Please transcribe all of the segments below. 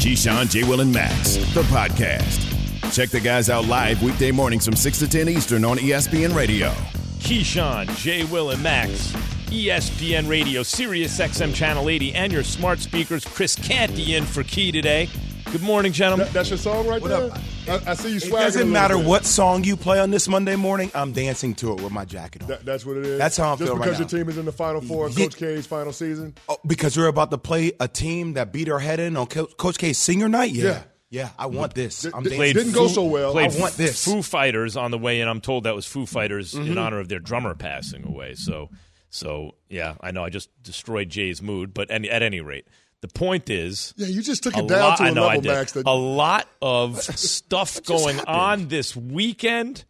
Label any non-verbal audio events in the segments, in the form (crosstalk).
Keyshawn, J. Will, and Max, the podcast. Check the guys out live weekday mornings from 6 to 10 Eastern on ESPN Radio. Keyshawn, J. Will, and Max, ESPN Radio, Sirius XM Channel 80, and your smart speakers. Chris Canty in for Key today. Good morning, gentlemen. That, that's your song right What there? up? I, I see you It swagging. a doesn't little matter bit. what song you play on this Monday morning. I'm dancing to it with my jacket on. That, that's what it is. That's how I Just feel right because now. your team is in the Final Four, Yeah. Coach K's final season. Oh, because we're about to play a team that beat our head in on Coach K's senior night. Yeah, Yeah. yeah. I want this. Did- I'm did- dancing. didn't go so well. Played I want this. Foo Fighters on the way in. I'm told that was Foo Fighters Mm-hmm. in honor of their drummer passing away. So, so yeah, I know I just destroyed Jay's mood, but any, at any rate, the point is. Yeah, you just took it down lot, to a I know level, did. Max. That, a lot of (laughs) stuff going on this weekend,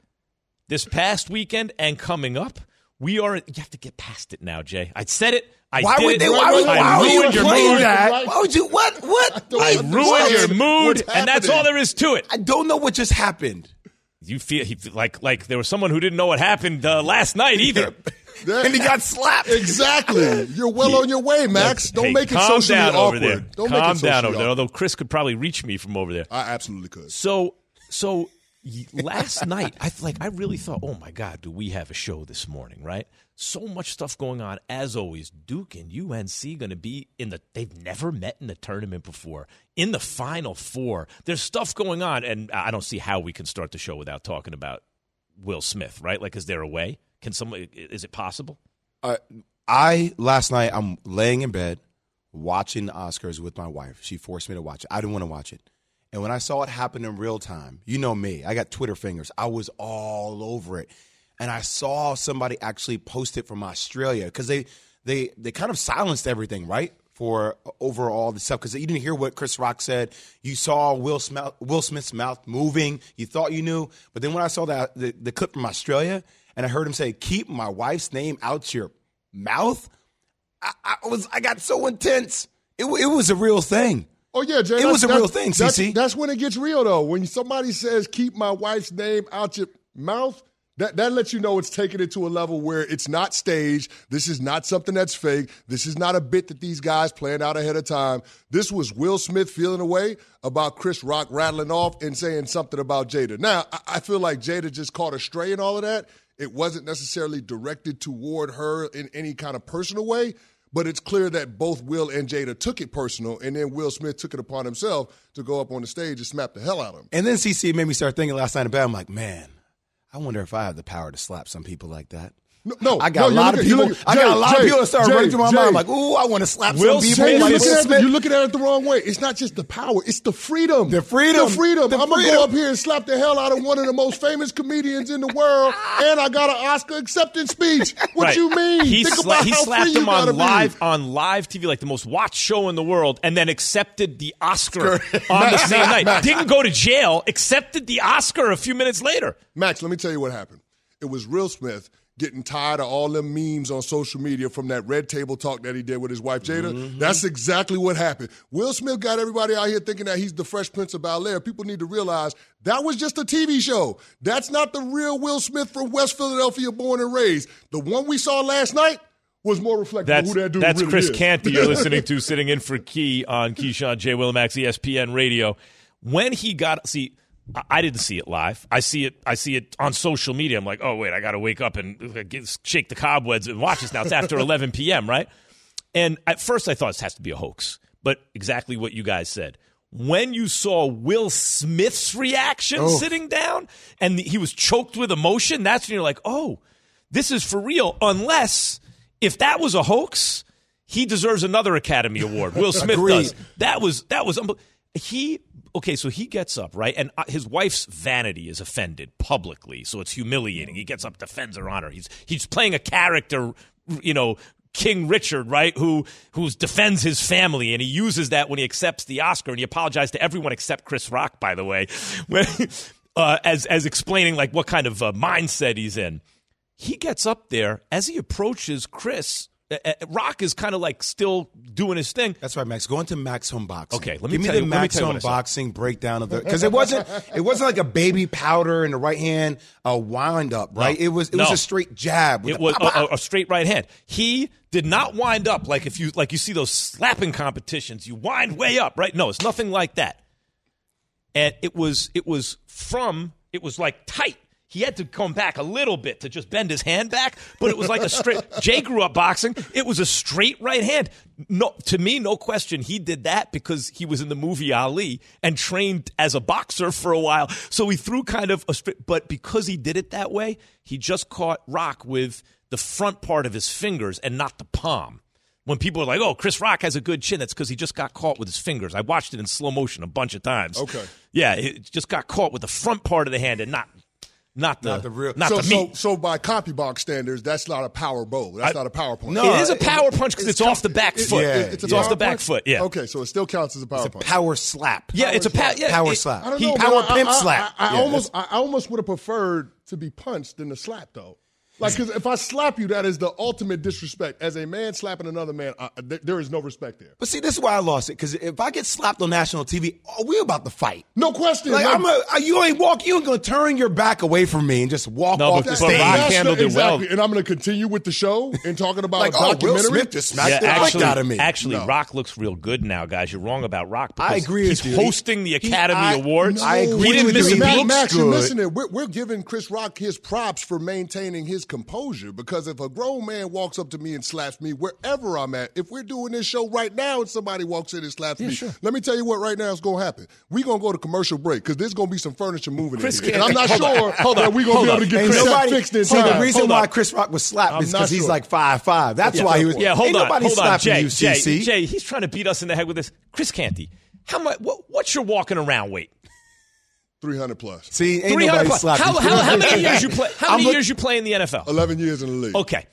this past weekend, and coming up. We are. You have to get past it now, Jay. I said it. I Why did would it. they? Why would, I why would you ruined your play mood. that? Why would you? What? What? don't I ruined what? your mood, and that's all there is to it. I don't know what just happened. You feel he, like like there was someone who didn't know what happened uh, last night either. (laughs) that- and he got slapped. exactly. You're well on your way, Max. Don't Hey, make it calm socially down awkward. over there. Don't calm make it socially down over there. Although Chris could probably reach me from over there. I absolutely could. So so last (laughs) night, I like I really thought, oh my God, do we have a show this morning? Right? So much stuff going on. As always, Duke and UNC going to be in the. They've never met in the tournament before. In the Final Four, there's stuff going on, and I don't see how we can start the show without talking about Will Smith. Right? Like, is there a way? Can someone? Is it possible? Uh, I last night I'm laying in bed watching the Oscars with my wife. She forced me to watch it. I didn't want to watch it. And when I saw it happen in real time, you know me, I got Twitter fingers. I was all over it. And I saw somebody actually post it from Australia because they, they, they kind of silenced everything, right? For over all the stuff because you didn't hear what Chris Rock said. You saw Will Will Smith's mouth moving. You thought you knew, but then when I saw that the, the clip from Australia and I heard him say, "Keep my wife's name out your mouth," I, I was I got so intense. It, it was a real thing. Oh yeah, Jay. It was a real thing, That's, CC. that's when it gets real, though. When somebody says "keep my wife's name out your mouth," that that lets you know it's taking it to a level where it's not staged. This is not something that's fake. This is not a bit that these guys planned out ahead of time. This was Will Smith feeling away about Chris Rock rattling off and saying something about Jada. Now, I, I feel like Jada just caught a stray in all of that. It wasn't necessarily directed toward her in any kind of personal way. But it's clear that both Will and Jada took it personal, and then Will Smith took it upon himself to go up on the stage and smack the hell out of him. And then CC made me start thinking last night in bed. I'm like, man, I wonder if I have the power to slap some people like that. No, no I got no, a lot look of people. look at- I got a lot Jay, of people that start Jay, running through my Jay. mind. Like, ooh, I want to slap Will some people. Jay, Smith you're, looking at it, you're looking at it the wrong way. It's not just the power; it's the freedom. The freedom. The freedom. The I'm gonna go up here and slap the hell out of one of the most famous comedians in the world, (laughs) and I got an Oscar acceptance speech. What Right. you mean? He, Think sla- about he how slapped free you him on gotta be. live on live TV, like the most watched show in the world, and then accepted the Oscar (laughs) on the same night. Didn't go to jail, accepted the Oscar a few minutes later. Max, let me tell you what happened. It was Real Smith getting tired of all them memes on social media from that red table talk that he did with his wife Jada. Mm-hmm. That's exactly what happened. Will Smith got everybody out here thinking that he's the Fresh Prince of Bel Air. People need to realize that was just a TV show. That's not the real Will Smith from West Philadelphia, born and raised. The one we saw last night was more reflective That's, of who that dude that's really Chris is. Canty you're (laughs) listening to sitting in for Key on Keyshawn J. Willimax ESPN Radio. When he got see, I- didn't see it live. I see it. I see it on social media. I'm like, oh wait, I got to wake up and uh, get, shake the cobwebs and watch this now. It's after (laughs) 11 p.m. Right? And at first, I thought this has to be a hoax, but exactly what you guys said. When you saw Will Smith's reaction sitting down and he was choked with emotion, that's when you're like, oh, this is for real. Unless if that was a hoax, he deserves another Academy Award. Will (laughs) Smith does. That was that was unbel- he. Okay, so he gets up right, and uh, his wife's vanity is offended publicly, so it's humiliating. He gets up, defends her honor. He's he's playing a character, you know, King Richard, right? Who who defends his family, and he uses that when he accepts the Oscar, and he apologized to everyone except Chris Rock, by the way, (laughs) when, uh, as as explaining like what kind of uh, mindset he's in. He gets up there as he approaches Chris. Uh, uh, Rock is kind of like still doing his thing. That's right, Max. Go into Max on Boxing. Okay, let me give me tell the you- me Max tell Home. Boxing breakdown of the because it wasn't (laughs) it wasn't like a baby powder in the right hand, a wind up, right? No. It was it was a straight jab. It was a, a, a straight right hand. He did not wind up like if you like you see those slapping competitions. You wind way up, right? No, it's nothing like that. And it was it was from it was like tight. He had to come back a little bit to just bend his hand back, but it was like a straight. (laughs) Jay grew up boxing. It was a straight right hand. No, to me, no question. He did that because he was in the movie Ali and trained as a boxer for a while. So he threw kind of a straight, but because he did it that way, he just caught Rock with the front part of his fingers and not the palm. When people are like, "Oh, Chris Rock has a good chin," that's because he just got caught with his fingers. I watched it in slow motion a bunch of times. Okay. yeah, it just got caught with the front part of the hand and not, not the, Not the real- not so, the so, meat. so by CompuBox standards, that's not a power bow. That's not a power punch. No, it is a power punch because it's, off the back It- foot. yeah, it's a off the back punch? foot. Yeah. Okay, so it still counts as a power It's a punch. power slap. Yeah, it's a pa- yeah, power it- slap. I don't He- power. I- pimp I, slap. I, I Yeah, almost, I almost would have preferred to be punched than to slap, though. Like, because if I slap you, that is the ultimate disrespect. As a man slapping another man, I, there, there is no respect there. But see, this is why I lost it because if I get slapped on national TV, oh, we about to fight. No question. Like Like, I'm a, uh, you ain't walk, you ain't gonna turn your back away from me and just walk No, off but- the but stage. Rock that's handled the- it well. And I'm going to continue with the show and talking about like, a oh, Will documentary. Smith just smacked Yeah, the actually, lick out of me. actually, No. Rock looks real good now, guys. You're wrong about Rock. I agree He's with you. hosting the He- Academy I- Awards. I agree He didn't with miss you. a He Max, beat. looks Max, you're missing it. We're, we're giving Chris Rock his props for maintaining his composure because if a grown man walks up to me and slaps me wherever I'm at, if we're doing this show right now and somebody walks in and slaps me, let me tell you what right now is going to happen. We're going to go to commercial break because there's going to be some furniture moving Chris in here. And I'm can't- not hold on, sure hold on, that we're going to be able to get Chris nobody, fixed in see, time. the reason Hold why on. Chris Rock was slapped I'm is not because he's sure. like five five. That's Yeah, why he was. Yeah, hold ain't on, nobody hold on, Jay, you, Jay, CC. Jay. He's trying to beat us in the head with this. Chris Canty, how much? What, what's your walking around weight? 300 plus. See, ain't 300 nobody plus. slapping How, you. how, how many years you play? (laughs) How many look- years you play in the NFL? 11 years in the league. Okay.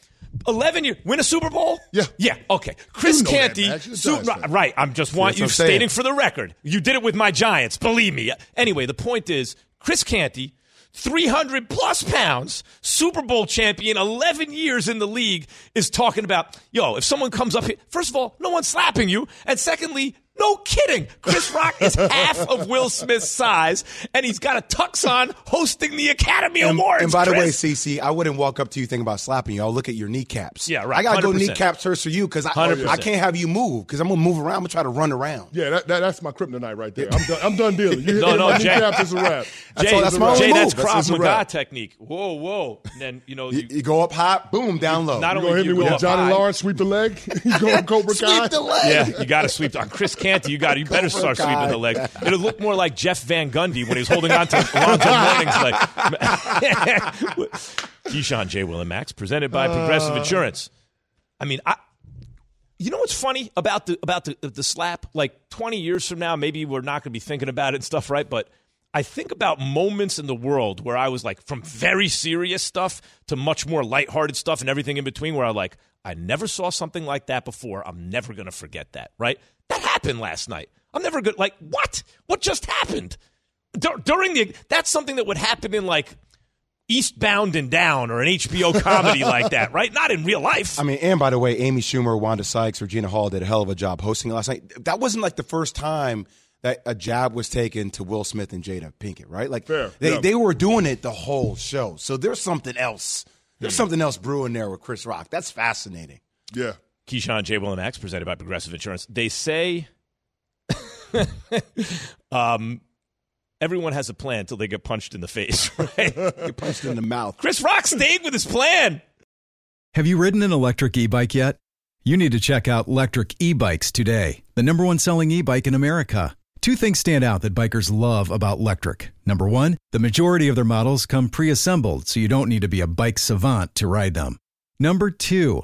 11 years. Win a Super Bowl? Yeah. Yeah. Okay. Chris You know Canty. Max. Su- Giants fan. right. I'm just want That's you what saying. stating for the record. You did it with my Giants. Believe me. Anyway, the point is Chris Canty, 300 plus pounds, Super Bowl champion, 11 years in the league, is talking about, yo, if someone comes up here, first of all, no one's slapping you. And secondly, no kidding. Chris Rock is (laughs) half of Will Smith's size, and he's got a tux on hosting the Academy And, Awards. and by the way, Chris. CC, I wouldn't walk up to you thinking about slapping you. I'll look at your kneecaps. Yeah, right. I gotta go 100%. kneecaps first for you because I, 100%. I can't have you move because I'm gonna move around. I'm gonna try to run around. Yeah, that, that, that's my kryptonite right there. I'm done, I'm done dealing. You (laughs) hit No, me no, with my Jay. kneecaps, it's a wrap. (laughs) That's Jay, all- that's my Jay, that's move. Krav That's a Maga technique. Whoa, whoa. And then, you know, You, you, you go up high, boom, down low. not You only gonna hit do me with a Johnny high- Lawrence sweep the leg? you going Cobra Kai? Sweep the leg. Yeah, you got to sweep. On Chris Canty, you got. You better Cobra start sweeping the leg. It'll look more like Jeff Van Gundy when he's was holding on to (laughs) Alonzo Mourning's leg. (laughs) Keyshawn J. Will and Max, presented by Progressive uh. Insurance. I mean, I. You know what's funny about the about the the slap? Like twenty years from now, maybe we're not going to be thinking about it and stuff, right? But I think about moments in the world where I was like from very serious stuff to much more lighthearted stuff and everything in between. Where I like, I never saw something like that before. I'm never going to forget that. Right? That happened last night. I'm never good. Like what? What just happened? Dur- during the that's something that would happen in like Eastbound and Down or an HBO comedy (laughs) like that, right? Not in real life. I mean, and by the way, Amy Schumer, Wanda Sykes, Regina Hall did a hell of a job hosting last night. That wasn't like the first time that a jab was taken to Will Smith and Jada Pinkett, right? Like Fair, they, yeah. they were doing it the whole show. So there's something else. There's hmm. something else brewing there with Chris Rock. That's fascinating. Yeah. Keyshawn J. Will and Max, presented by Progressive Insurance. They say (laughs) um, everyone has a plan until they get punched in the face, (laughs) right? Get punched in the mouth. Chris Rock stayed with his plan. Have you ridden an electric e bike yet? You need to check out Lectric E Bikes today, the number one selling e bike in America. Two things stand out that bikers love about Lectric. Number one, the majority of their models come pre assembled, so you don't need to be a bike savant to ride them. Number two,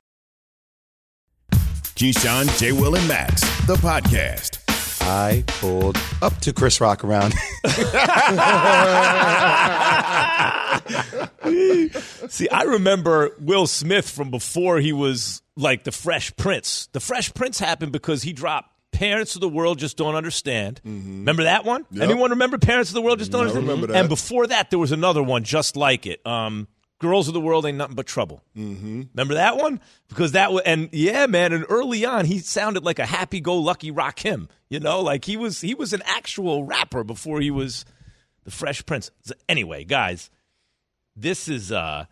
Keyshawn, J. Will, and Max, the podcast. I pulled up to Chris Rock around. (laughs) See, I remember Will Smith from before he was like the Fresh Prince. The Fresh Prince happened because he dropped Parents of the World Just Don't Understand. Remember that one? Yep. Anyone remember Parents of the World Just Don't I Understand? remember that. And before that, there was another one just like it. Um, Girls of the World Ain't Nothing But Trouble. Mm-hmm. Remember that one? Because that was, and yeah, man, and early on, he sounded like a happy-go-lucky Rakim. You know, like he was he was an actual rapper before he was the Fresh Prince. So anyway, guys, this is uh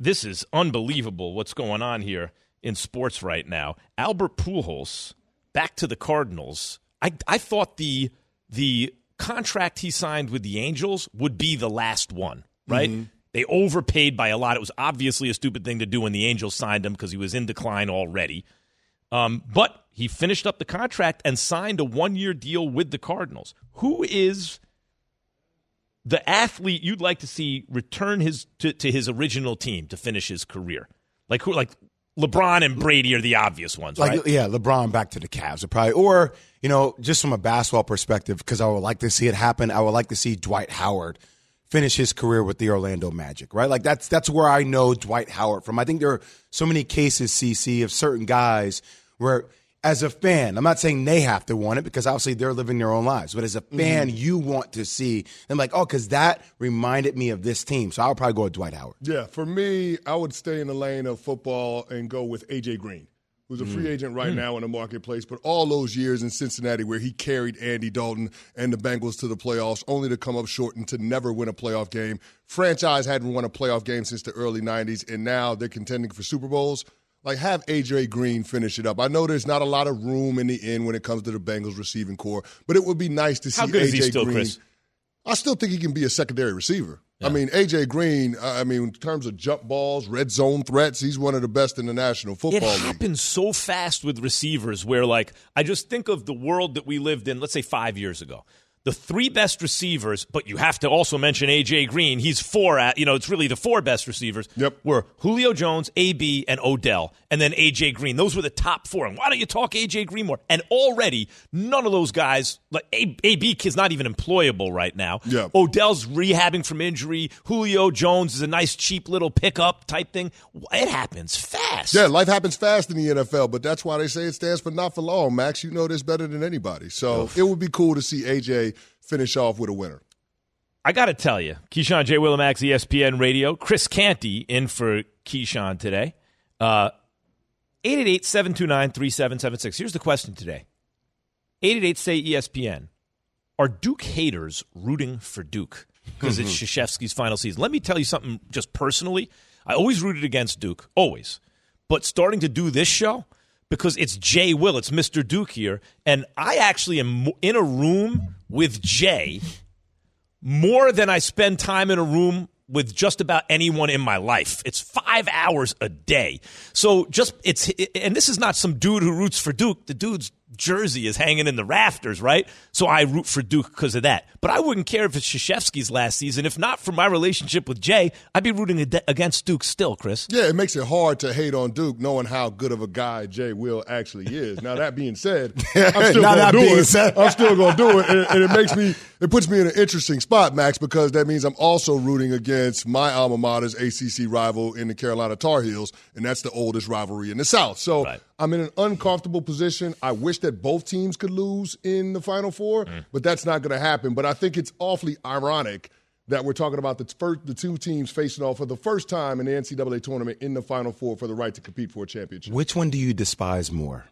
this is unbelievable what's going on here in sports right now. Albert Pujols back to the Cardinals. I I thought the the contract he signed with the Angels would be the last one, right? They overpaid by a lot. It was obviously a stupid thing to do when the Angels signed him because he was in decline already. Um, but he finished up the contract and signed a one year deal with the Cardinals. Who is the athlete you'd like to see return his to, to his original team to finish his career? Like who? Like LeBron and Brady are the obvious ones, like right? yeah, LeBron back to the Cavs, or probably, or you know, just from a basketball perspective, because I would like to see it happen. I would like to see Dwight Howard finish his career with the Orlando Magic, right? Like that's that's where I know Dwight Howard from. I think there are so many cases, CC, of certain guys where. As a fan, I'm not saying they have to want it because obviously they're living their own lives. But as a mm-hmm. fan, you want to see them like, oh, because that reminded me of this team. So I'll probably go with Dwight Howard. Yeah, for me, I would stay in the lane of football and go with AJ Green, who's a mm. free agent right mm. now in the marketplace. But all those years in Cincinnati where he carried Andy Dalton and the Bengals to the playoffs, only to come up short and to never win a playoff game. Franchise hadn't won a playoff game since the early 90s, and now they're contending for Super Bowls. Like, have AJ Green finish it up. I know there's not a lot of room in the end when it comes to the Bengals receiving core, but it would be nice to see How good AJ is he still, Green. Chris? I still think he can be a secondary receiver. I mean, AJ Green. I mean, in terms of jump balls, red zone threats, he's one of the best in the National It Football League. happens so fast with receivers where, like, I just think of the world that we lived in, let's say five years ago. The three best receivers, but you have to also mention A.J. Green. He's four at, you know, it's really the four best receivers. Yep. Were Julio Jones, A.B., and Odell, and then A.J. Green. Those were the top four. And why don't you talk A.J. Green more? And already, none of those guys, like A- A.B. is not even employable right now. Yeah. Odell's rehabbing from injury. Julio Jones is a nice, cheap little pickup type thing. It happens fast. Yeah, life happens fast in the NFL, but that's why they say it stands for not for long. Max, you know this better than anybody. So it would be cool to see AJ finish off with a winner. I got to tell you, Keyshawn J. Willimax, ESPN Radio, Chris Canty in for Keyshawn today. Uh, 888-729-3776. Here's the question today. 888 say ESPN. Are Duke haters rooting for Duke because it's mm-hmm. Krzyzewski's final season? Let me tell you something just personally. I always rooted against Duke, always. But starting to do this show because it's Jay Will, it's Mr. Duke here, and I actually am in a room with Jay more than I spend time in a room with just about anyone in my life. It's five hours a day. So just it's and this is not some dude who roots for Duke. The dude's jersey is hanging in the rafters, right? So I root for Duke because of that. But I wouldn't care if it's Krzyzewski's last season. If not for my relationship with Jay, I'd be rooting against Duke still, Chris. Yeah, it makes it hard to hate on Duke knowing how good of a guy Jay Will actually is. Now that being said, (laughs) I'm still going to do it. said. I'm still going to do it, and, and it makes me, it puts me in an interesting spot, Max, because that means I'm also rooting against my alma mater's ACC rival in the Carolina Tar Heels, and that's the oldest rivalry in the South. So Right. I'm in an uncomfortable position. I wish that both teams could lose in the Final Four, mm. but that's not going to happen. But I think it's awfully ironic that we're talking about the first, the two teams facing off for the first time in the NCAA tournament in the Final Four for the right to compete for a championship. Which one do you despise more?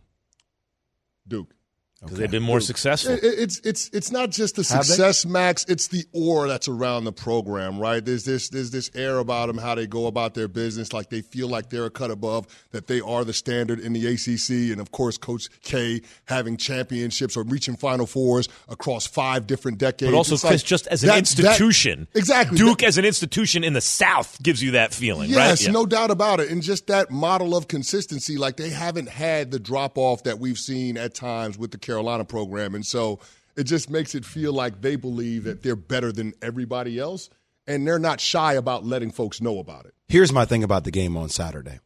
Duke. Because they've been more successful. It- it's it's it's not just the Have they? success, Max. It's the aura that's around the program, right? There's this there's this air about them, how they go about their business, like they feel like they're a cut above, that they are the standard in the ACC, and of course, Coach K having championships or reaching Final Fours across five different decades. But also, It's Chris, like just as an that- that- institution, exactly. Duke That- as an institution in the South gives you that feeling, right? Yes, Yeah. no doubt about it. And just that model of consistency, like they haven't had the drop off that we've seen at times with the Carolina program. And so it just makes it feel like they believe that they're better than everybody else. And they're not shy about letting folks know about it. Here's my thing about the game on Saturday.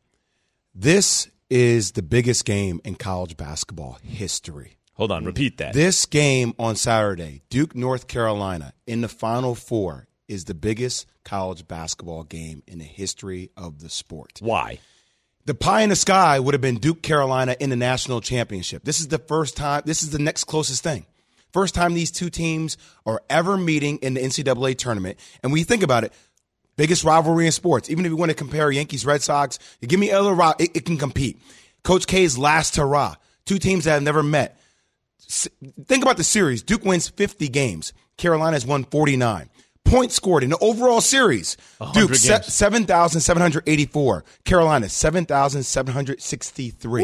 This is the biggest game in college basketball history. Hold on, repeat that. This game on Saturday, Duke, North Carolina, in the Final Four, is the biggest college basketball game in the history of the sport. Why? The pie in the sky would have been Duke, Carolina in the national championship. This is the first time, this is the next closest thing. First time these two teams are ever meeting in the NCAA tournament. And when you think about it, biggest rivalry in sports. Even if you want to compare Yankees, Red Sox, give me other it, it can compete. Coach K's last hurrah. Two teams that have never met. Think about the series. Duke wins 50 games. Carolina has won 49. Points scored in the overall series. Duke, se- 7,784. Carolina, 7,763.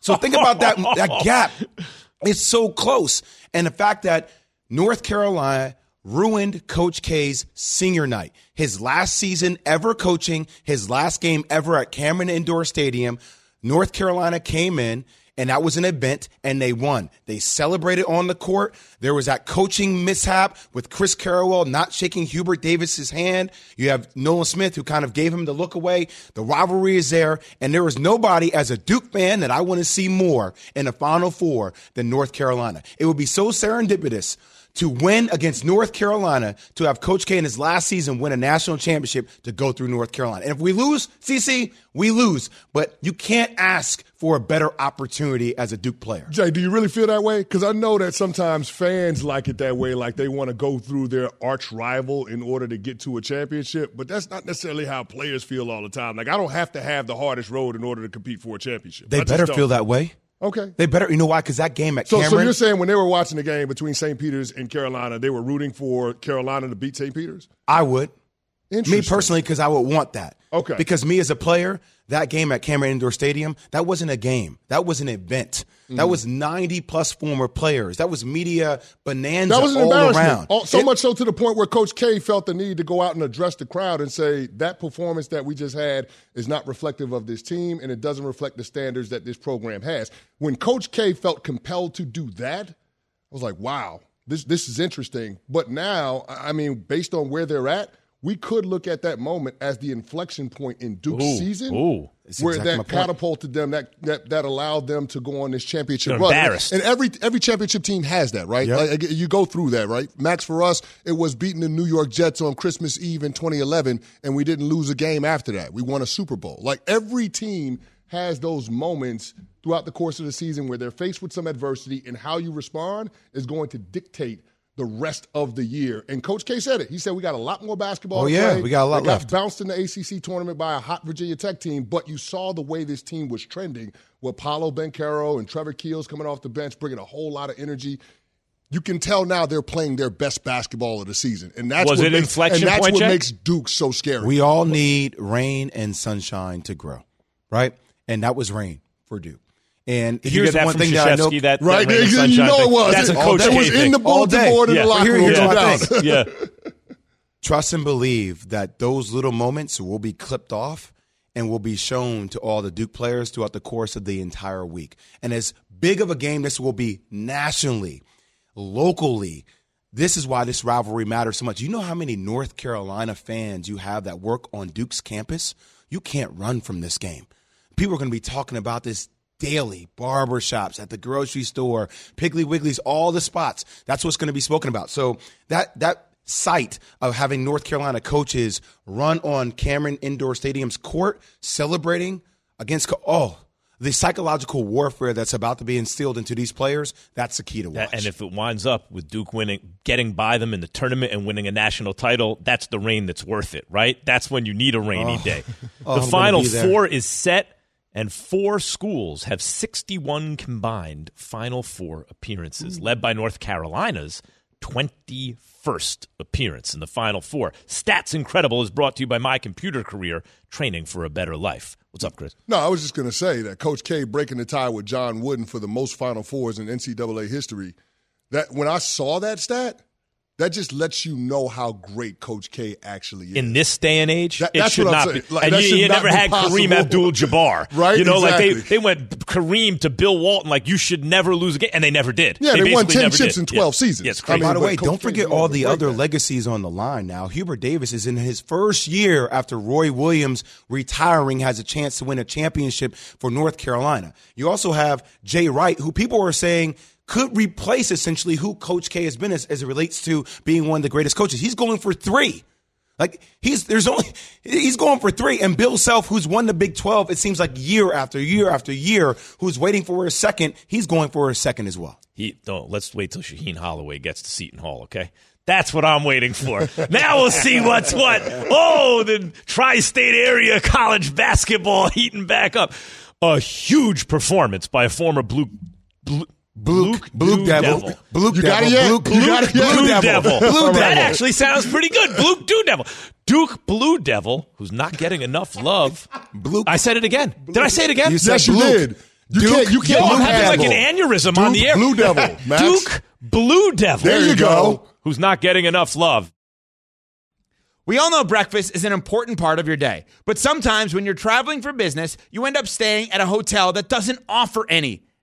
So think about that, (laughs) that gap. It's so close. And the fact that North Carolina ruined Coach K's senior night. His last season ever coaching, his last game ever at Cameron Indoor Stadium. North Carolina came in and that was an event and they won. They celebrated on the court. There was that coaching mishap with Chris Carrawell not shaking Hubert Davis's hand. You have Nolan Smith who kind of gave him the look away. The rivalry is there and there is nobody as a Duke fan that I want to see more in the Final Four than North Carolina. It would be so serendipitous to win against North Carolina, to have Coach K in his last season win a national championship to go through North Carolina. And if we lose, CC, we lose. But you can't ask for a better opportunity as a Duke player. Jay, do you really feel that way? Because I know that sometimes fans like it that way, like they want to go through their arch rival in order to get to a championship. But that's not necessarily how players feel all the time. Like I don't have to have the hardest road in order to compete for a championship. They better feel that way. Okay. They better, you know why? Because that game at So, so you're saying when they were watching the game between St. Peter's and Carolina, they were rooting for Carolina to beat St. Peter's? I would. Me personally, because I would want that. Okay. Because me as a player, that game at Cameron Indoor Stadium, that wasn't a game. That was an event. Mm. That was 90 plus former players. That was media bonanza That was an all around. All- so It- much so to the point where Coach K felt the need to go out and address the crowd and say that performance that we just had is not reflective of this team and it doesn't reflect the standards that this program has. When Coach K felt compelled to do that, I was like, wow, this this is interesting. But now, I mean, based on where they're at, we could look at that moment as the inflection point in Duke's Ooh, season, ooh. Where exactly that point. catapulted them, that, that that allowed them to go on this championship They're run. embarrassed. And every every championship team has that, right? Yep. Like, you go through that, right? Max, for us, it was beating the New York Jets on Christmas Eve in 2011, and we didn't lose a game after that. We won a Super Bowl. Like every team has those moments throughout the course of the season where they're faced with some adversity, and how you respond is going to dictate the rest of the year. And Coach K said it. He said we got a lot more basketball. Oh, to yeah, play. we got a lot They got left. bounced in the ACC tournament by a hot Virginia Tech team, but you saw the way this team was trending with Paolo Banchero and Trevor Keels coming off the bench, bringing a whole lot of energy. You can tell now they're playing their best basketball of the season, and that's Was what it makes, inflection and that's point, what Jay? makes Duke so scary. We all need rain and sunshine to grow, right? And that was rain for Duke. And Did here's get that one thing that I know. That, that right? rain and you sunshine know it was. That's a Coach That was in the All day. bulletin board in Yeah. the locker room. here's no what I doubt. think. yeah. (laughs) Trust and believe that those little moments will be clipped off and will be shown to all the Duke players throughout the course of the entire week. And as big of a game this will be nationally, locally, this is why this rivalry matters so much. You know how many North Carolina fans you have that work on Duke's campus? You can't run from this game. People are going to be talking about this daily. Barber shops, at the grocery store, Piggly Wiggly's, all the spots. That's what's going to be spoken about. So that that sight of having North Carolina coaches run on Cameron Indoor Stadium's court, celebrating against oh the psychological warfare that's about to be instilled into these players. That's the key to watch. And if it winds up with Duke winning, getting by them in the tournament and winning a national title, that's the rain that's worth it, right? That's when you need a rainy oh. day. (laughs) Oh, the I'm Final. Four is set, and four schools have 61 combined Final Four appearances, led by North Carolina's 21st appearance in the Final Four. Stats Incredible is brought to you by My Computer Career, training for a better life. What's up, Chris? No, I was just going to say that Coach K breaking the tie with John Wooden for the most Final Fours in NCAA history. That when I saw that stat, that just lets you know how great Coach K actually is. In this day and age, That- it should what I'm not be. Like, and you, you never be had Kareem. Abdul-Jabbar, Right, You know, like they they went Kareem to Bill Walton, like you should never lose a game, and they never did. Yeah, they won 10 never chips did. in 12 Yeah. seasons. Yes, I crazy. mean, By the way, Coach don't forget all the other that. legacies on the line now. Hubert Davis is in his first year after Roy Williams retiring, has a chance to win a championship for North Carolina. You also have Jay Wright, who people are saying could replace essentially who Coach K has been as, as it relates to being one of the greatest coaches. He's going for three. Like he's there's only he's going for three, and Bill Self, who's won the Big Twelve, it seems like year after year after year, who's waiting for a second, he's going for a second as well. He no. Let's wait till Shaheen Holloway gets to Seton Hall. Okay, that's what I'm waiting for. (laughs) now we'll see what's what. Oh, the tri-state area college basketball (laughs) heating back up. A huge performance by a former blue. blue Blue, blue, devil. Blue You devil. got it yet? Blue, You blue, got it yet? blue Blue devil. Devil. That actually sounds pretty good. Blue Duke Devil. Duke Blue Devil, who's not getting enough love. Blue- I said it again. Did I say it again? You said Yes, you Blue. did. You Duke- can't. You can't. I'm Blue having like Devil. an aneurysm on the air. Blue Devil, (laughs) Max. Duke Blue Devil. There you go. Who's not getting enough love. We all know breakfast is an important part of your day, but sometimes when you're traveling for business, you end up staying at a hotel that doesn't offer any.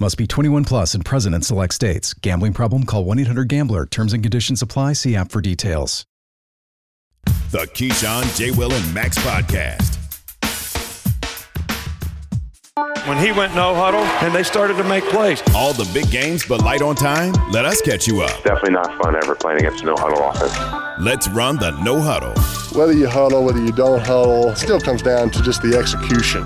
Must be 21 plus and present in select states. Gambling problem? Call 1 800 Gambler. Terms and conditions apply. See app for details. The Keyshawn, J. Will, and Max podcast. when he went no huddle and they started to make plays. All the big games, but light on time? Let us catch you up. Definitely not fun ever playing against no huddle offense. Let's run the no huddle. Whether you huddle, whether you don't huddle, it still comes down to just the execution.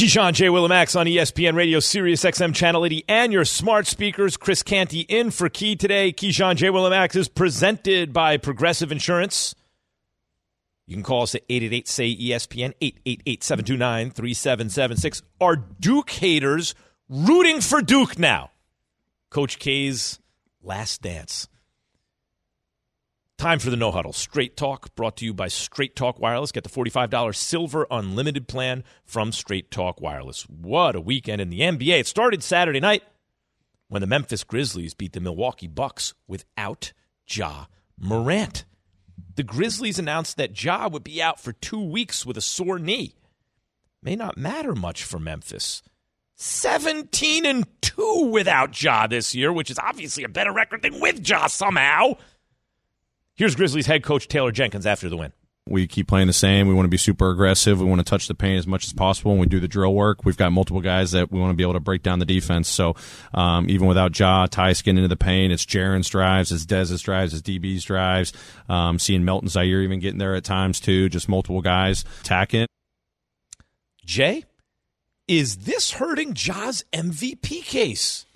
Keyshawn J. Willimax on ESPN Radio, Sirius XM Channel 80, and your smart speakers. Chris Canty in for Key today. Keyshawn J. Willimax is presented by Progressive Insurance. You can call us at 888 say ESPN, 888 729 3776. Are Duke haters rooting for Duke now? Coach K's last dance. Time for the no huddle. Straight Talk brought to you by Straight Talk Wireless. Get the $45 silver unlimited plan from Straight Talk Wireless. What a weekend in the NBA. It started Saturday night when the Memphis Grizzlies beat the Milwaukee Bucks without Ja Morant. The Grizzlies announced that Ja would be out for two weeks with a sore knee. May not matter much for Memphis. 17 and 2 without Ja this year, which is obviously a better record than with Ja somehow. Here's Grizzlies head coach Taylor Jenkins after the win. We keep playing the same. We want to be super aggressive. We want to touch the paint as much as possible. And we do the drill work. We've got multiple guys that we want to be able to break down the defense. So um, even without Ja, Ty's getting into the paint. It's Jaren's drives, it's Dez's drives, it's DB's drives. Um, seeing Melton Ziaire even getting there at times too. Just multiple guys attacking. Jay, is this hurting Ja's MVP case?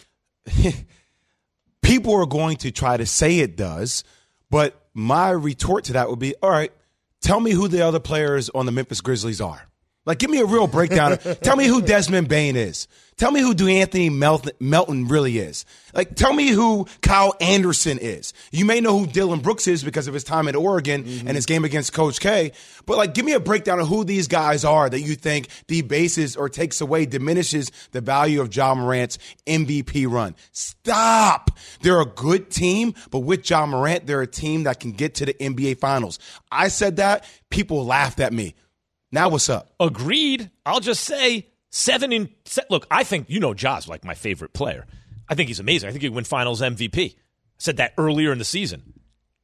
(laughs) People are going to try to say it does, but my retort to that would be all right, tell me who the other players on the Memphis Grizzlies are. Like, give me a real breakdown. (laughs) tell me who Desmond Bane is. Tell me who DeAnthony Melton, Melton really is. Like, tell me who Kyle Anderson is. You may know who Dillon Brooks is because of his time at Oregon mm-hmm. and his game against Coach K. But like, give me a breakdown of who these guys are that you think debases or takes away, diminishes the value of Ja Morant's MVP run. Stop. They're a good team, but with John Morant, they're a team that can get to the NBA Finals. I said that. People laughed at me. Now what's up? Agreed. I'll just say seven in. Set Look, I think you know Ja's like my favorite player. I think he's amazing. I think he win Finals MVP. I said that earlier in the season.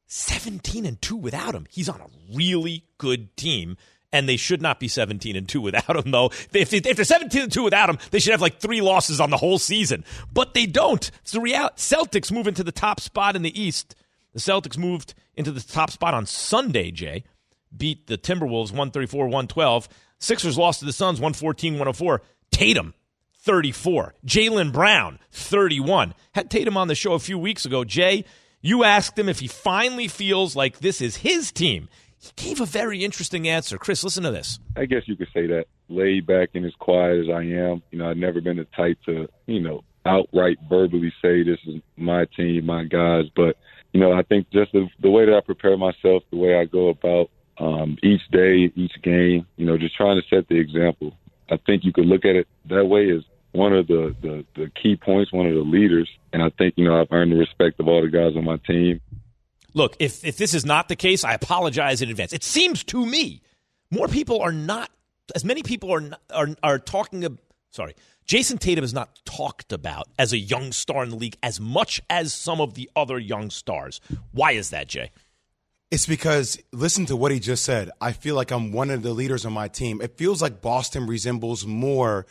Seventeen and two without him. He's on a really good team, and they should not be seventeen and two without him. Though, if, if they're seventeen and two without him, they should have like three losses on the whole season. But they don't. It's the reality. Celtics move into the top spot in the East. The Celtics moved into the top spot on Sunday, Jay beat the Timberwolves 134 112. Sixers lost to the Suns 114 104. Tatum 34. Jaylen Brown 31. Had Tatum on the show a few weeks ago. Jay, you asked him if he finally feels like this is his team. He gave a very interesting answer. Chris, listen to this. I guess you could say that. Laid back and as quiet as I am. You know, I've never been the type to, you know, outright verbally say this is my team, my guys. But, you know, I think just the, the way that I prepare myself, the way I go about um, each day, each game, you know, just trying to set the example. I think you could look at it that way as one of the, the, the key points, one of the leaders. And I think, you know, I've earned the respect of all the guys on my team. Look, if, if this is not the case, I apologize in advance. It seems to me more people are not, as many people are, are, are talking, sorry, Jayson Tatum is not talked about as a young star in the league as much as some of the other young stars. Why is that, Jay? It's because listen to what he just said. I feel like I'm one of the leaders on my team. It feels like Boston resembles more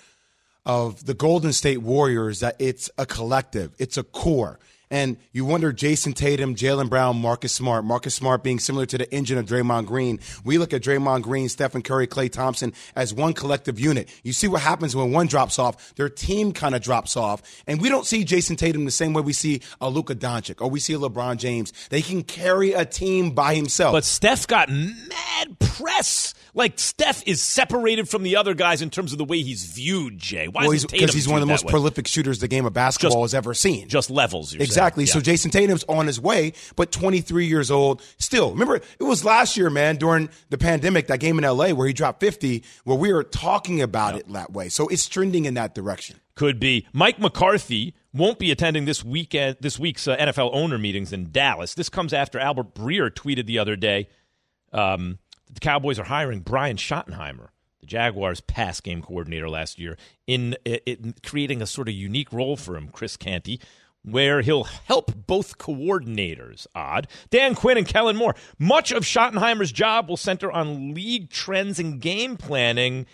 of the Golden State Warriors that it's a collective, it's a core. And you wonder Jayson Tatum, Jaylen Brown, Marcus Smart. Marcus Smart being similar to the engine of Draymond Green. We look at Draymond Green, Stephen Curry, Klay Thompson as one collective unit. You see what happens when one drops off, their team kind of drops off. And we don't see Jayson Tatum the same way we see a Luka Doncic or we see a LeBron James. They can carry a team by himself. But Steph got mad press like Steph is separated from the other guys in terms of the way he's viewed. Jay, why? Well, because he's, one of the most prolific shooters the game of basketball just, has ever seen. Just levels, exactly. Yeah. So Jayson Tatum's on his way, but 23 years old. Still, remember it was last year, man, during the pandemic, that game in LA where he dropped 50, where we were talking about it that way. So it's trending in that direction. Could be. Mike McCarthy won't be attending this weekend, this week's uh, NFL owner meetings in Dallas. This comes after Albert Breer tweeted the other day. Um, the Cowboys are hiring Brian Schottenheimer, the Jaguars' pass game coordinator last year, in, in creating a sort of unique role for him, Chris Canty, where he'll help both coordinators. Odd. Dan Quinn and Kellen Moore. Much of Schottenheimer's job will center on league trends and game planning.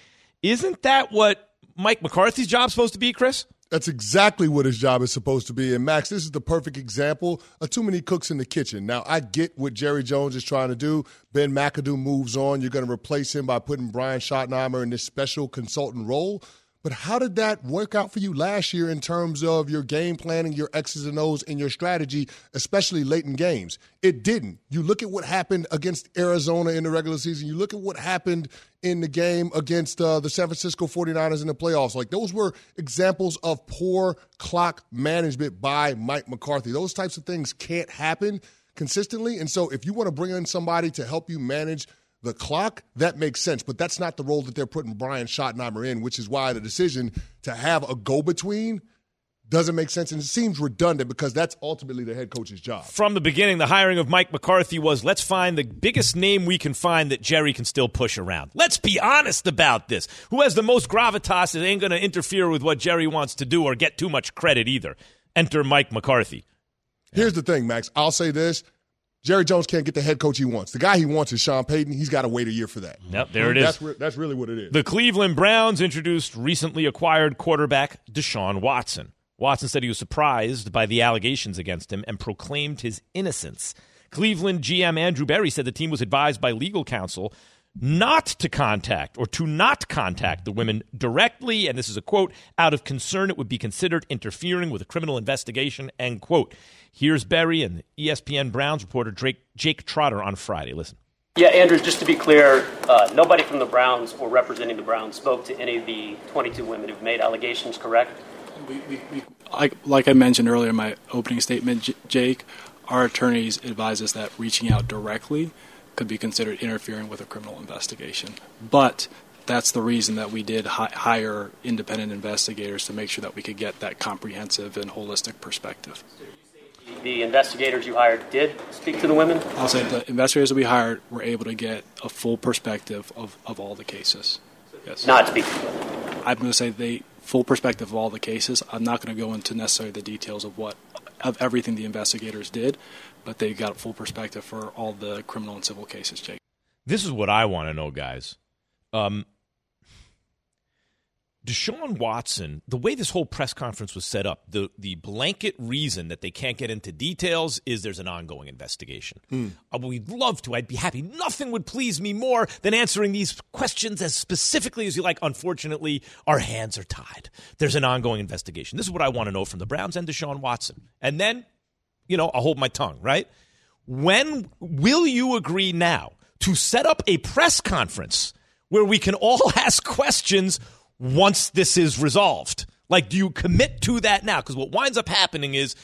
Isn't that what Mike McCarthy's job supposed to be, Chris? That's exactly what his job is supposed to be. And Max, this is the perfect example of too many cooks in the kitchen. Now, I get what Jerry Jones is trying to do. Ben McAdoo moves on. You're going to replace him by putting Brian Schottenheimer in this special consultant role. But how did that work out for you last year in terms of your game planning, your X's and O's, and your strategy, especially late in games? It didn't. You look at what happened against Arizona in the regular season. You look at what happened in the game against uh, the San Francisco 49ers in the playoffs. Like those were examples of poor clock management by Mike McCarthy. Those types of things can't happen consistently. And so if you want to bring in somebody to help you manage – the clock, that makes sense. But that's not the role that they're putting Brian Schottenheimer in, which is why the decision to have a go between doesn't make sense and it seems redundant because that's ultimately the head coach's job. From the beginning, the hiring of Mike McCarthy was let's find the biggest name we can find that Jerry can still push around. Let's be honest about this. Who has the most gravitas that ain't going to interfere with what Jerry wants to do or get too much credit either? Enter Mike McCarthy. Here's the thing, Max. I'll say this. Jerry Jones can't get the head coach he wants. The guy he wants is Sean Payton. He's got to wait a year for that. Yep, there it is. That's, re- that's really what it is. The Cleveland Browns introduced recently acquired quarterback Deshaun Watson. Watson said he was surprised by the allegations against him and proclaimed his innocence. Cleveland GM Andrew Berry said the team was advised by legal counsel not to contact or to not contact the women directly, and this is a quote, out of concern it would be considered interfering with a criminal investigation, end quote. Here's Berry and ESPN Browns reporter Drake, Jake Trotter on Friday. Listen. Yeah, Andrew, just to be clear, uh, nobody from the Browns or representing the Browns spoke to any of the 22 women who've made allegations, correct? We, we, we, like, like I mentioned earlier in my opening statement, J- Jake, our attorneys advise us that reaching out directly could be considered interfering with a criminal investigation. But that's the reason that we did hi- hire independent investigators to make sure that we could get that comprehensive and holistic perspective. The investigators you hired did speak to the women? I'll say the investigators that we hired were able to get a full perspective of, of all the cases. Yes. Not speak. I'm going to say they full perspective of all the cases. I'm not going to go into necessarily the details of what of everything the investigators did, but they got a full perspective for all the criminal and civil cases, Jake. This is what I want to know, guys. Um, Deshaun Watson, the way this whole press conference was set up, the, the blanket reason that they can't get into details is there's an ongoing investigation. Hmm. Uh, we'd love to. I'd be happy. Nothing would please me more than answering these questions as specifically as you like. Unfortunately, our hands are tied. There's an ongoing investigation. This is what I want to know from the Browns and Deshaun Watson. And then, you know, I'll hold my tongue, right? When will you agree now to set up a press conference where we can all (laughs) ask questions once this is resolved? Like, do you commit to that now? Because what winds up happening is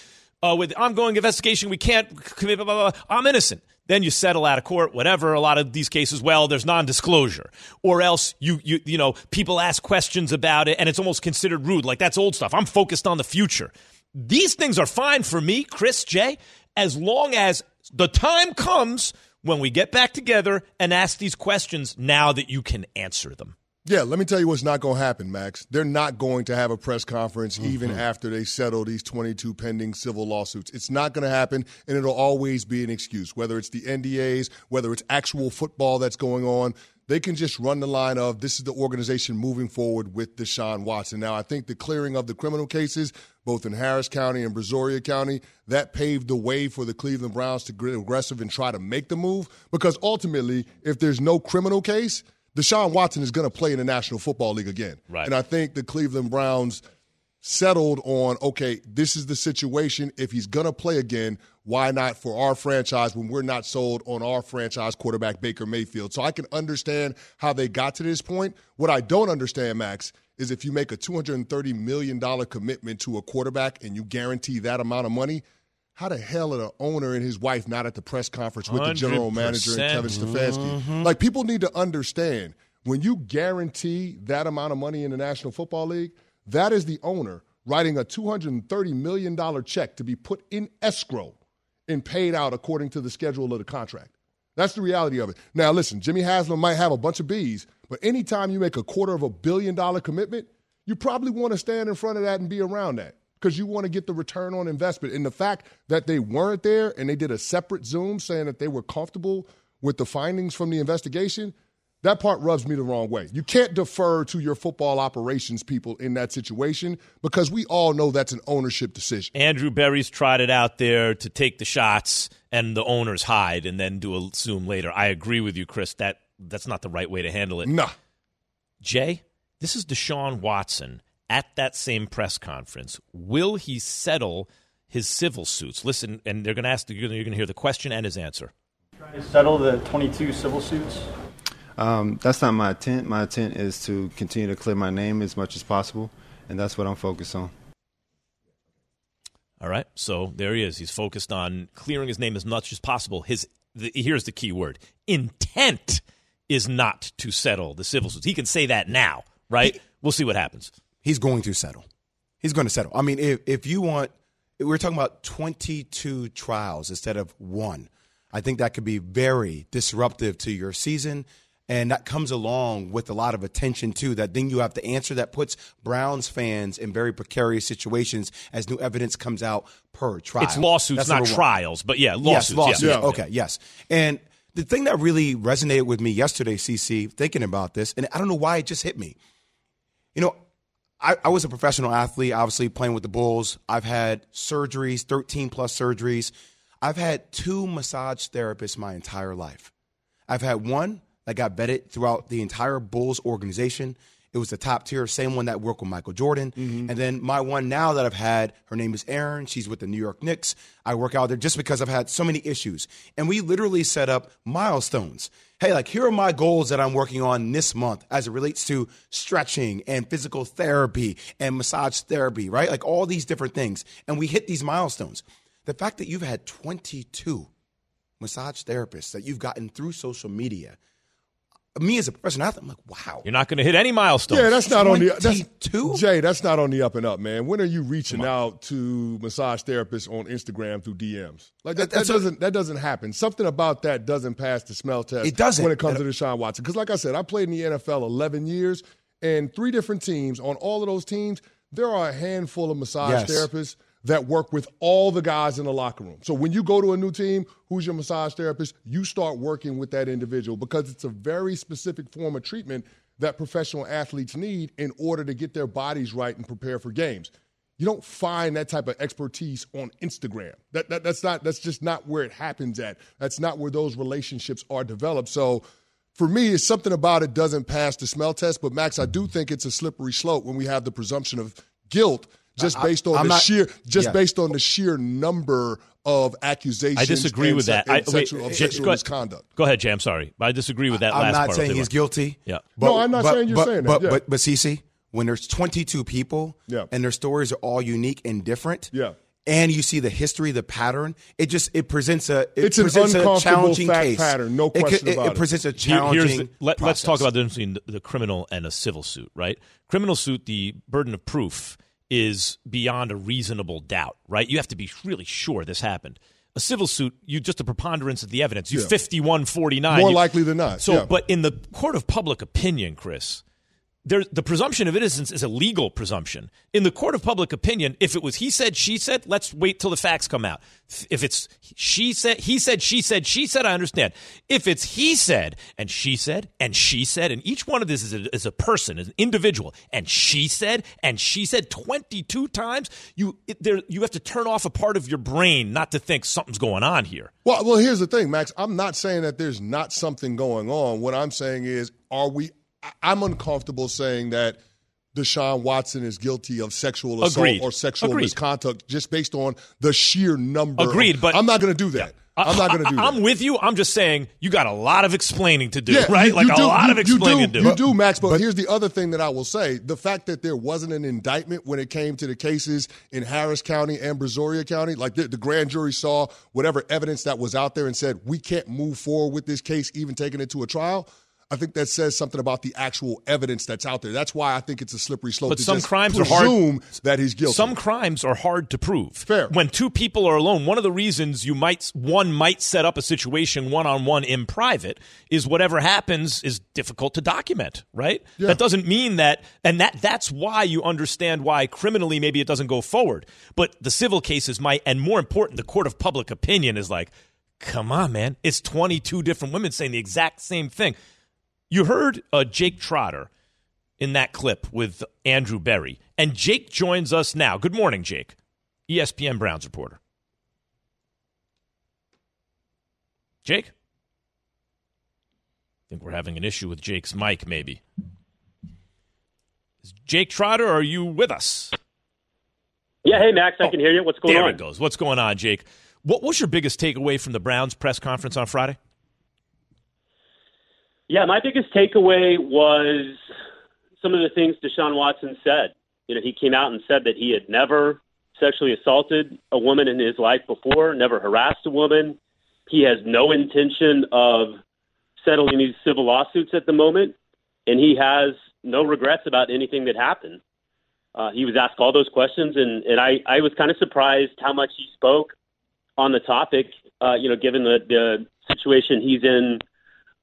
uh, with ongoing investigation, we can't commit, blah, blah, blah, I'm innocent. Then you settle out of court, whatever. A lot of these cases, well, there's non-disclosure, or else you, you, you know, people ask questions about it, and it's almost considered rude. Like that's old stuff. I'm focused on the future. These things are fine for me, Chris Jay, as long as the time comes when we get back together and ask these questions. Now that you can answer them. Yeah, let me tell you what's not going to happen, Max. They're not going to have a press conference mm-hmm. even after they settle these 22 pending civil lawsuits. It's not going to happen, and it'll always be an excuse, whether it's the NDAs, whether it's actual football that's going on. They can just run the line of this is the organization moving forward with Deshaun Watson. Now, I think the clearing of the criminal cases, both in Harris County and Brazoria County, that paved the way for the Cleveland Browns to get aggressive and try to make the move. Because ultimately, if there's no criminal case, Deshaun Watson is going to play in the National Football League again. Right. And I think the Cleveland Browns settled on okay, this is the situation. If he's going to play again, why not for our franchise when we're not sold on our franchise quarterback, Baker Mayfield? So I can understand how they got to this point. What I don't understand, Max, is if you make a $230 million commitment to a quarterback and you guarantee that amount of money. How the hell are the owner and his wife not at the press conference with the general manager and Kevin 100%. Stefanski? Mhm. Like people need to understand when you guarantee that amount of money in the National Football League, that is the owner writing a $230 million check to be put in escrow and paid out according to the schedule of the contract. That's the reality of it. Now, listen, Jimmy Haslam might have a bunch of bees, but anytime you make a quarter of a billion dollar commitment, you probably want to stand in front of that and be around that because you want to get the return on investment. And the fact that they weren't there and they did a separate Zoom saying that they were comfortable with the findings from the investigation, that part rubs me the wrong way. You can't defer to your football operations people in that situation because we all know that's an ownership decision. Andrew Berry's tried it out there to take the shots and the owners hide and then do a Zoom later. I agree with you, Chris. That that's not the right way to handle it. Nah. Jay, this is Deshaun Watson at that same press conference. Will he settle his civil suits? Listen, and they're going to ask. You're going to hear the question and his answer. Trying to settle the 22 civil suits? Um, that's not my intent. My intent is to continue to clear my name as much as possible, and that's what I'm focused on. All right, so there he is. He's focused on clearing his name as much as possible. His the, here's the key word: intent is not to settle the civil suits. He can say that now, right? we'll see what happens. He's going to settle. He's going to settle. I mean, if if you want, we're talking about 22 trials instead of one. I think that could be very disruptive to your season. And that comes along with a lot of attention too. That then you have to answer that puts Browns fans in very precarious situations as new evidence comes out per trial. It's lawsuits, That's not number one. trials, but yeah, lawsuits. Yes, lawsuits. Yeah. Okay, yes. And the thing that really resonated with me yesterday, CC, thinking about this, and I don't know why it just hit me. You know, I, I was a professional athlete, obviously playing with the Bulls. I've had surgeries, 13 plus surgeries. I've had two massage therapists my entire life. I've had one that got vetted throughout the entire Bulls organization, It was the top tier, same one that worked with Michael Jordan. Mm-hmm. And then my one now that I've had, her name is Erin. She's with the New York Knicks. I work out there just because I've had so many issues. And we literally set up milestones. Hey, like here are my goals that I'm working on this month as it relates to stretching and physical therapy and massage therapy, right? Like all these different things. And we hit these milestones. The fact that you've had 22 massage therapists that you've gotten through social media. Me as a professional athlete, I'm like, wow. You're not going to hit any milestones. Yeah, that's not on the that's, 22? Jay. That's not on the up and up, man. When are you reaching out to massage therapists on Instagram through DMs? Like that, that That's doesn't that doesn't happen. Something about that doesn't pass the smell test. It doesn't. when it comes to Deshaun Watson. Because, like I said, I played in the NFL 11 years, and three different teams. On all of those teams, there are a handful of massage Yes. therapists that work with all the guys in the locker room. So when you go to a new team, who's your massage therapist? You start working with that individual because it's a very specific form of treatment that professional athletes need in order to get their bodies right and prepare for games. You don't find that type of expertise on Instagram. That, that that's not that's just not where it happens at. That's not where those relationships are developed. So for me, it's something about it doesn't pass the smell test. But Max, I do think it's a slippery slope when we have the presumption of guilt just I- based on I'm the not- sheer just yeah. based on the sheer number of accusations. I disagree and with that. and I, wait, sexual, of Jay, sexual go, ahead. misconduct. Go ahead, Jay. I'm sorry. I disagree with that I'm not part. saying he's tell guilty. Yeah. No, I'm not saying you're but, saying that, But, yeah. but, but Cece, when there's 22 people Yeah. and their stories are all unique and different, Yeah. and you see the history, the pattern, it just it presents a it It's an presents a uncomfortable challenging fact case. pattern, no It could- question it, about it it. presents a Here- challenging. here's the, let, us talk process. about the difference between the, the criminal and a civil suit, right? Criminal suit, the burden of proof is beyond a reasonable doubt, right? You have to be really sure this happened. A civil suit, you just a preponderance of the evidence. You Yeah. 51 49. More you- likely than not, So, yeah. but in the court of public opinion, Chris, there, the presumption of innocence is a legal presumption. In the court of public opinion, if it was he said, she said, let's wait till the facts come out. If it's she said, he said, she said, she said, I understand. If it's he said and she said and she said, and each one of this is a, is a person, an individual, and she said and she said 22 times, you, it, there, you have to turn off a part of your brain not to think something's going on here. Well, well, here's the thing, Max. I'm not saying that there's not something going on. What I'm saying is, are we? I- I'm uncomfortable saying that Deshaun Watson is guilty of sexual assault Agreed. or sexual Agreed. misconduct just based on the sheer number. of- Agreed, but- I'm not going to do that. I'm not going to do that. I'm with you. I'm just saying you got a lot of explaining to do, Yeah, right? you- like you a do, lot you- of explaining you to do, do. You do, Max. But, here's the other thing that I will say: the fact that there wasn't an indictment when it came to the cases in Harris County and Brazoria County, like the, the grand jury saw whatever evidence that was out there and said we can't move forward with this case, even taking it to a trial. I think that says something about the actual evidence that's out there. That's why I think it's a slippery slope. But to some crimes are hard- that he's guilty. Some crimes are hard to prove. Fair. When two people are alone, one of the reasons you might one might set up a situation one on one in private is whatever happens is difficult to document, right? Yeah. That doesn't mean that and that that's why you understand why criminally maybe it doesn't go forward. But the civil cases might and more important, the court of public opinion is like, come on, man. It's 22 different women saying the exact same thing. You heard uh, Jake Trotter in that clip with Andrew Berry. And Jake joins us now. Good morning, Jake. ESPN Browns reporter. Jake? I think we're having an issue with Jake's mic, maybe. Is Jake Trotter, are you with us? Yeah, hey Max, I can hear you. What's going there on? it goes. What's going on, Jake? What was your biggest takeaway from the Browns press conference on Friday? Yeah, my biggest takeaway was some of the things Deshaun Watson said. You know, he came out and said that he had never sexually assaulted a woman in his life before, never harassed a woman. He has no intention of settling these civil lawsuits at the moment, and he has no regrets about anything that happened. Uh, he was asked all those questions, and, and I, I was kind of surprised how much he spoke on the topic, uh, you know, given the, the situation he's in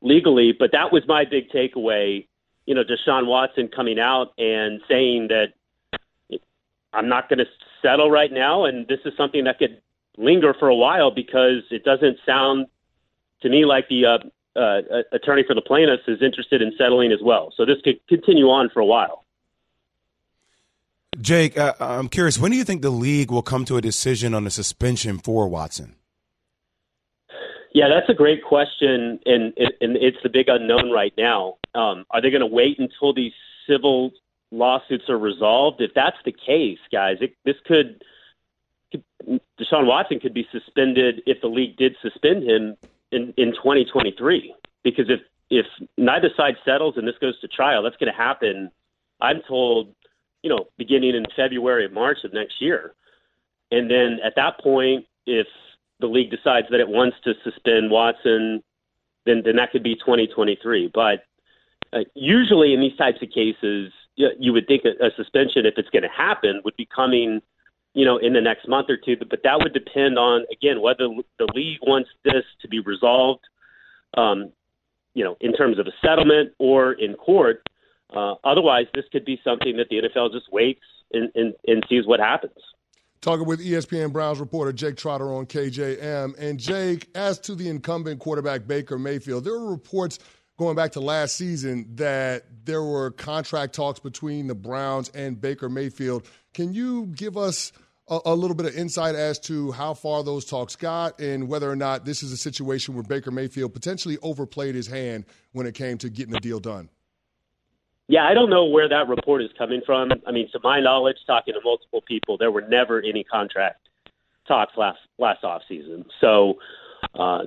legally. But that was my big takeaway. You know, Deshaun Watson coming out and saying that I'm not going to settle right now, and this is something that could linger for a while because it doesn't sound to me like the uh, uh, attorney for the plaintiffs is interested in settling as well. So this could continue on for a while. Jake, uh, I'm curious. When do you think the league will come to a decision on the suspension for Watson? Yeah, that's a great question, and and it's the big unknown right now. Um, are they going to wait until these civil lawsuits are resolved, if that's the case, guys, it, this could, could Deshaun Watson could be suspended if the league did suspend him in in 2023 because if if neither side settles and this goes to trial, that's going to happen. I'm told, you know, beginning in February or March of next year, and then at that point, if the league decides that it wants to suspend Watson, then then that could be 2023. But uh, usually in these types of cases, you, you would think a, a suspension, if it's going to happen, would be coming, you know, in the next month or two. But, but that would depend on again whether the league wants this to be resolved, um, you know, in terms of a settlement or in court. Uh, otherwise, this could be something that the NFL just waits and, and, and sees what happens. Talking with ESPN Browns reporter Jake Trotter on KJM. And Jake, as to the incumbent quarterback Baker Mayfield, there were reports going back to last season that there were contract talks between the Browns and Baker Mayfield. Can you give us a, a, little bit of insight as to how far those talks got and whether or not this is a situation where Baker Mayfield potentially overplayed his hand when it came to getting the deal done? Yeah, I don't know where that report is coming from. I mean, to my knowledge, talking to multiple people, there were never any contract talks last last off season. So, uh,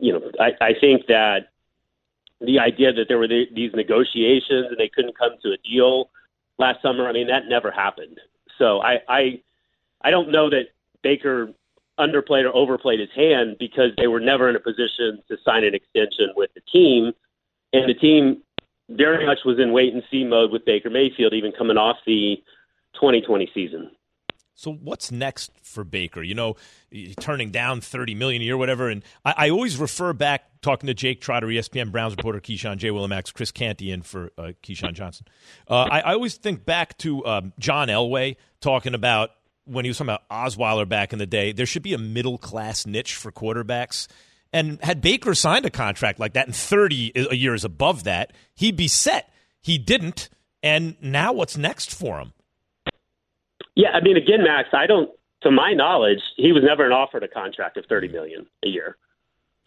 you know, I, I think that the idea that there were the, these negotiations and they couldn't come to a deal last summer, I mean, that never happened. So I I, I don't know that Baker underplayed or overplayed his hand because they were never in a position to sign an extension with the team, and the team very much was in wait and see mode with Baker Mayfield, even coming off the 2020 season. So what's next for Baker? You know, turning down thirty million a year, whatever. And I, I, always refer back talking to Jake Trotter, ESPN Browns reporter, Keyshawn J. Willimax, Chris Canty in for uh, Keyshawn Johnson. Uh, I, I, always think back to um, John Elway talking about when he was talking about Osweiler back in the day. There should be a middle class niche for quarterbacks. And had Baker signed a contract like that and 30 years above that, he'd be set. He didn't. And now what's next for him? Yeah, I mean, again, Max, I don't, to my knowledge, he was never offered a contract of 30 million a year.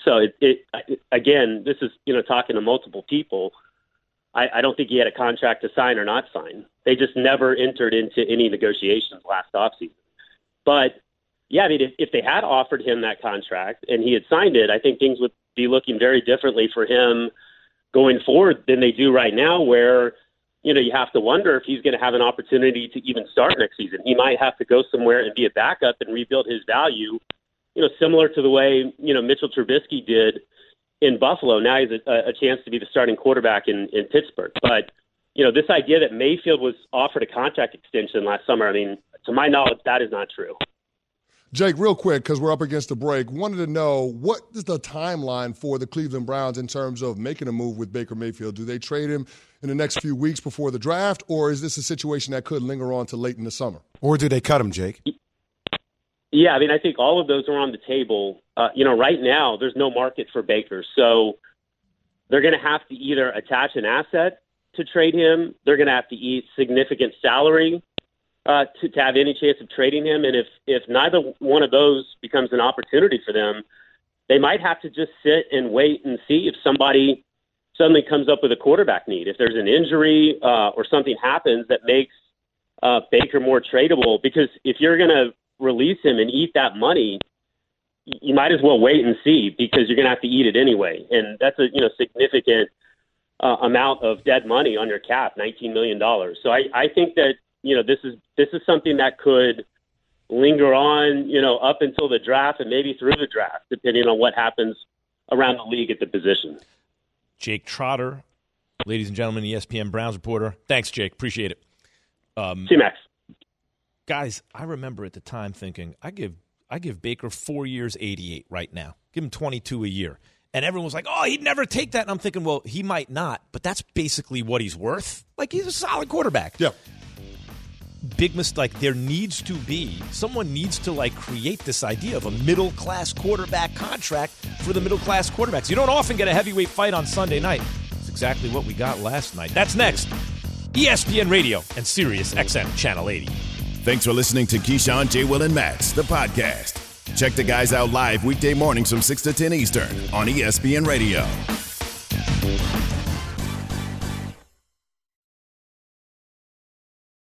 So it, it again, this is, you know, talking to multiple people. I, I don't think he had a contract to sign or not sign. They just never entered into any negotiations last offseason. But yeah, I mean, if, if they had offered him that contract and he had signed it, I think things would be looking very differently for him going forward than they do right now, where, you know, you have to wonder if he's going to have an opportunity to even start next season. He might have to go somewhere and be a backup and rebuild his value, you know, similar to the way, you know, Mitchell Trubisky did in Buffalo. Now he's a, a chance to be the starting quarterback in, in Pittsburgh. But, you know, this idea that Mayfield was offered a contract extension last summer, I mean, to my knowledge, that is not true. Jake, real quick, because we're up against the break, wanted to know what is the timeline for the Cleveland Browns in terms of making a move with Baker Mayfield? Do they trade him in the next few weeks before the draft, or is this a situation that could linger on to late in the summer? Or do they cut him, Jake? Yeah, I mean, I think all of those are on the table. Uh, you know, right now there's no market for Baker, so they're going to have to either attach an asset to trade him. They're going to have to eat significant salary uh, to, to have any chance of trading him. And if if neither one of those becomes an opportunity for them, they might have to just sit and wait and see if somebody suddenly comes up with a quarterback need. If there's an injury uh, or something happens that makes uh, Baker more tradable, because if you're going to release him and eat that money, you might as well wait and see because you're going to have to eat it anyway, and that's a you know significant uh, amount of dead money on your cap, nineteen million dollars. So I, I think that you know, this is this is something that could linger on, you know, up until the draft and maybe through the draft, depending on what happens around the league at the position. Jake Trotter, ladies and gentlemen, ESPN Browns reporter. Thanks, Jake. Appreciate it. Um, See Max. Guys, I remember at the time thinking, I give I give Baker four years, eighty eight right now. Give him twenty two a year. And everyone was like, oh, he'd never take that. And I'm thinking, well, he might not, but that's basically what he's worth. Like, he's a solid quarterback. Yeah big mistake. Like there needs to be someone needs to like create this idea of a middle class quarterback contract for the middle class quarterbacks. You don't often get a heavyweight fight on Sunday night. It's exactly what we got last night. That's next. ESPN Radio and Sirius XM Channel 80. Thanks for listening to Keyshawn, J. Will, and Max, the podcast. Check the guys out live weekday mornings from 6 to 10 Eastern on ESPN Radio.